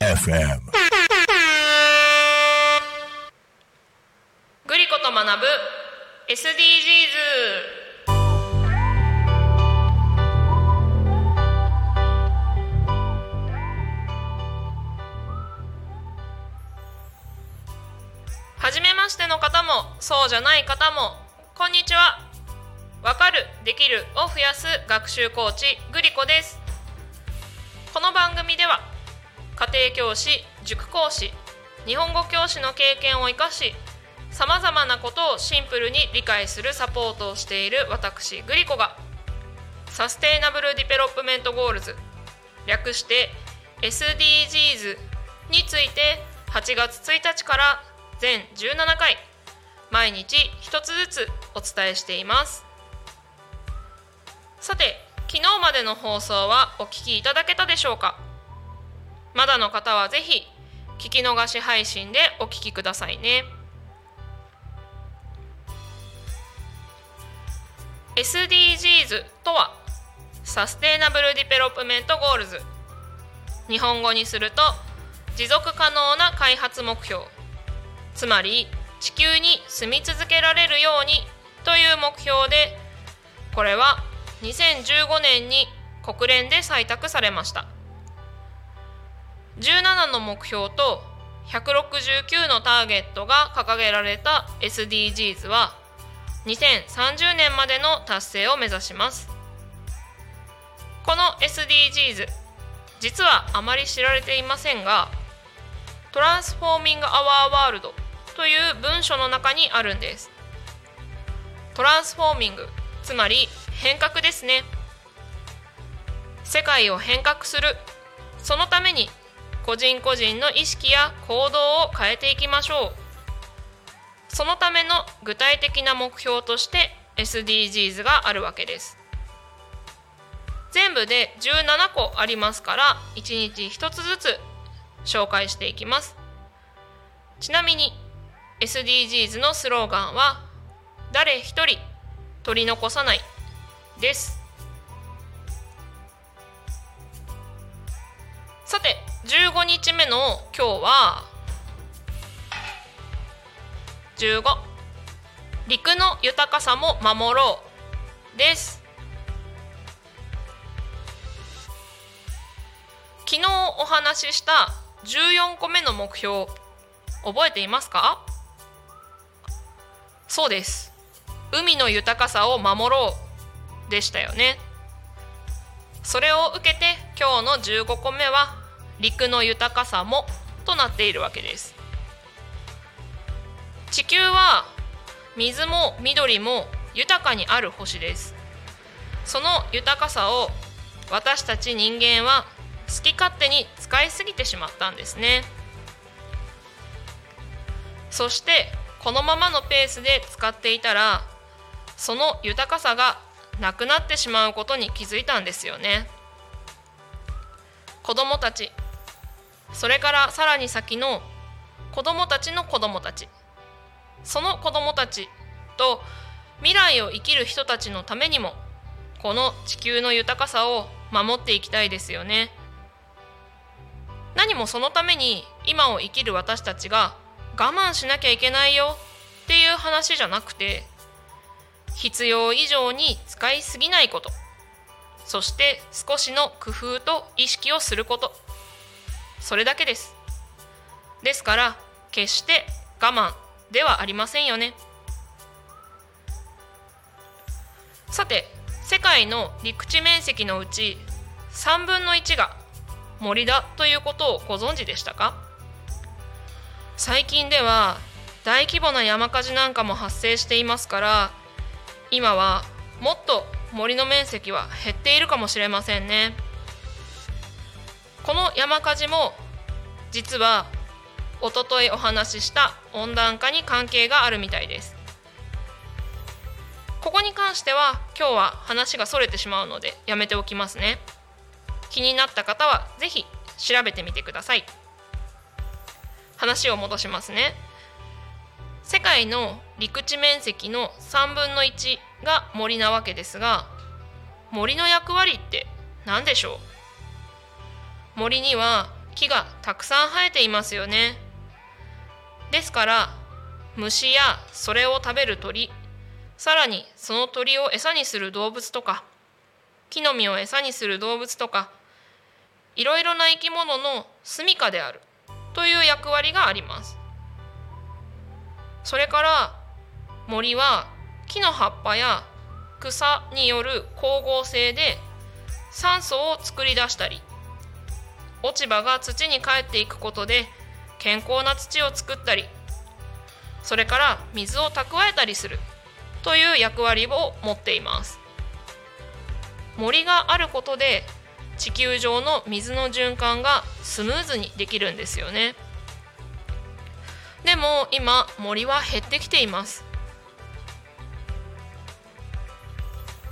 FM グリコと学ぶ初はじめましての方もそうじゃない方もこんにちは。わかるできるを増やす学習コーチグリコです。この番組では家庭教師塾講師日本語教師の経験を生かしさまざまなことをシンプルに理解するサポートをしている私グリコが Sustainable Development Goals 略して SDGs について8月1日から全17回毎日一つずつお伝えしています。さて昨日までの放送はお聞きいただけたでしょうか？まだの方はぜひ聞き逃し配信でお聞きくださいね。SDGs とは Sustainable Development Goals。日本語にすると持続可能な開発目標。つまり地球に住み続けられるようにという目標でこれは2015年に国連で採択されました。17の目標と169のターゲットが掲げられた SDGs は2030年までの達成を目指します。この SDGs 実はあまり知られていませんがトランスフォーミング・アワー・ワールドという文書の中にあるんです。トランスフォーミング。つまり変革ですね。世界を変革する。そのために個人個人の意識や行動を変えていきましょう。そのための具体的な目標として SDGs があるわけです。全部で17個ありますから1日1つずつ紹介していきます。ちなみに SDGs のスローガンは誰一人取り残さないです。さて15日目の今日は15陸の豊かさも守ろうです。昨日お話しした14個目の目標覚えていますか？そうです。海の豊かさを守ろうでしたよね。それを受けて今日の15個目は陸の豊かさもとなっているわけです。地球は水も緑も豊かにある星です。その豊かさを私たち人間は好き勝手に使いすぎてしまったんですね。そしてこのままのペースで使っていたらその豊かさがなくなってしまうことに気づいたんですよね。子どもたちそれからさらに先の子どもたちの子どもたち。その子どもたちと未来を生きる人たちのためにもこの地球の豊かさを守っていきたいですよね。何もそのために今を生きる私たちが我慢しなきゃいけないよっていう話じゃなくて必要以上に使いすぎないこと。そして少しの工夫と意識をすること。それだけです。ですから決して我慢ではありませんよね。さて世界の陸地面積のうち3分の1が森だということをご存知でしたか？最近では大規模な山火事なんかも発生していますから今はもっと森の面積は減っているかもしれませんね。この山火事も実はおとといお話しした温暖化に関係があるみたいです。ここに関しては今日は話がそれてしまうのでやめておきますね。気になった方は是非調べてみてください。話を戻しますね。世界の陸地面積の3分の1が森なわけですが森の役割って何でしょう？森には木がたくさん生えていますよね。ですから虫やそれを食べる鳥さらにその鳥を餌にする動物とか木の実を餌にする動物とかいろいろな生き物の住処であるという役割があります。それから森は木の葉っぱや草による光合成で酸素を作り出したり落ち葉が土に帰っていくことで健康な土を作ったりそれから水を蓄えたりするという役割を持っています。森があることで地球上の水の循環がスムーズにできるんですよね。でも今森は減ってきています。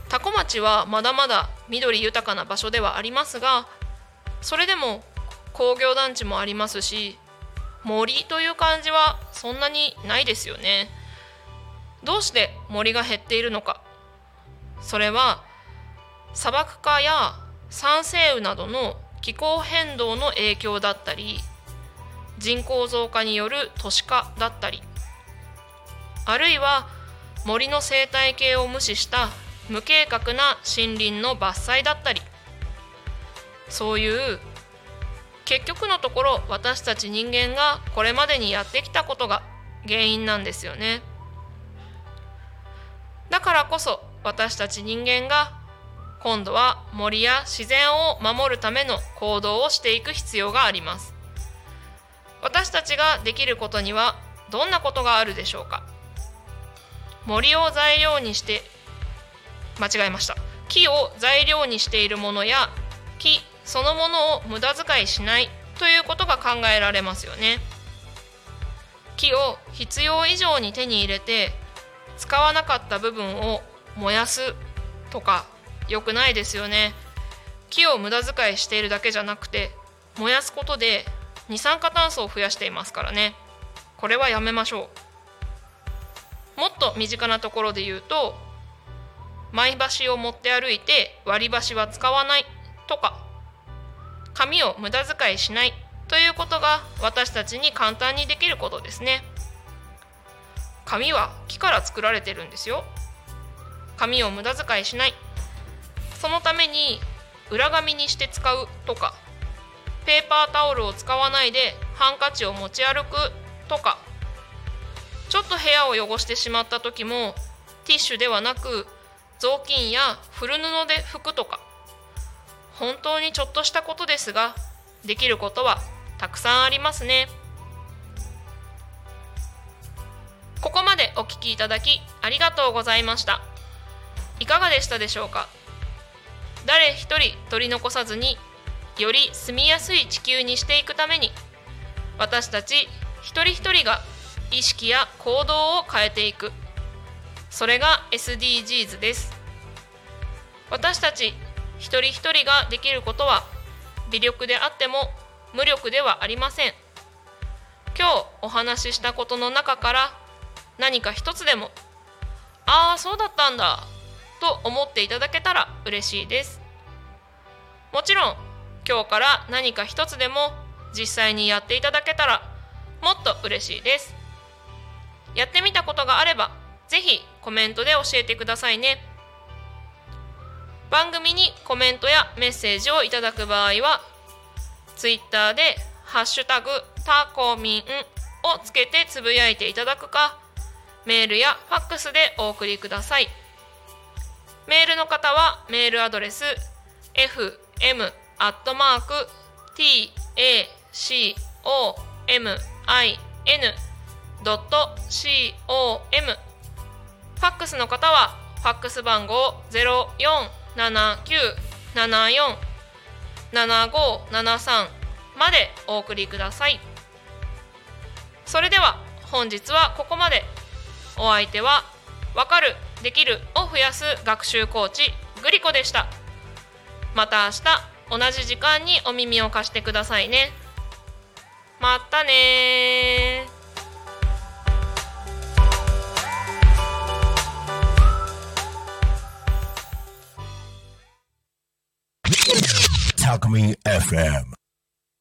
多古町はまだまだ緑豊かな場所ではありますがそれでも工業団地もありますし森という感じはそんなにないですよね。どうして森が減っているのか。それは砂漠化や酸性雨などの気候変動の影響だったり人口増加による都市化だったりあるいは森の生態系を無視した無計画な森林の伐採だったりそういう結局のところ私たち人間がこれまでにやってきたことが原因なんですよね。だからこそ私たち人間が今度は森や自然を守るための行動をしていく必要があります。私たちができることにはどんなことがあるでしょうか？森を材料にして間違えました。木を材料にしているものや木そのものを無駄遣いしないということが考えられますよね。木を必要以上に手に入れて使わなかった部分を燃やすとか良くないですよね。木を無駄遣いしているだけじゃなくて燃やすことで二酸化炭素を増やしていますからね。これはやめましょう。もっと身近なところで言うとマイ箸を持って歩いて割り箸は使わないとか紙を無駄遣いしないということが私たちに簡単にできることですね。紙は木から作られてるんですよ。紙を無駄遣いしない。そのために裏紙にして使うとかペーパータオルを使わないでハンカチを持ち歩くとか。ちょっと部屋を汚してしまった時もティッシュではなく雑巾や古布で拭くとか。本当にちょっとしたことですができることはたくさんありますね。ここまでお聞きいただきありがとうございました。いかがでしたでしょうか？誰一人取り残さずにより住みやすい地球にしていくために私たち一人一人が意識や行動を変えていく。それが SDGs です。私たち一人一人ができることは微力であっても無力ではありません。今日お話ししたことの中から何か一つでもああそうだったんだと思っていただけたら嬉しいです。もちろん今日から何か一つでも実際にやっていただけたらもっと嬉しいです。やってみたことがあれば是非コメントで教えてくださいね。番組にコメントやメッセージをいただく場合は Twitter で「ハッシュタグタコミン」をつけてつぶやいていただくかメールやファックスでお送りください。メールの方はメールアドレス fm アットマーク tacomin.com ファックスの方はファックス番号0479747573までお送りください。それでは本日はここまで。お相手は「わかるできる」を増やす学習コーチグリコでした。また明日。同じ時間にお耳を貸してくださいね。またねたくみん FM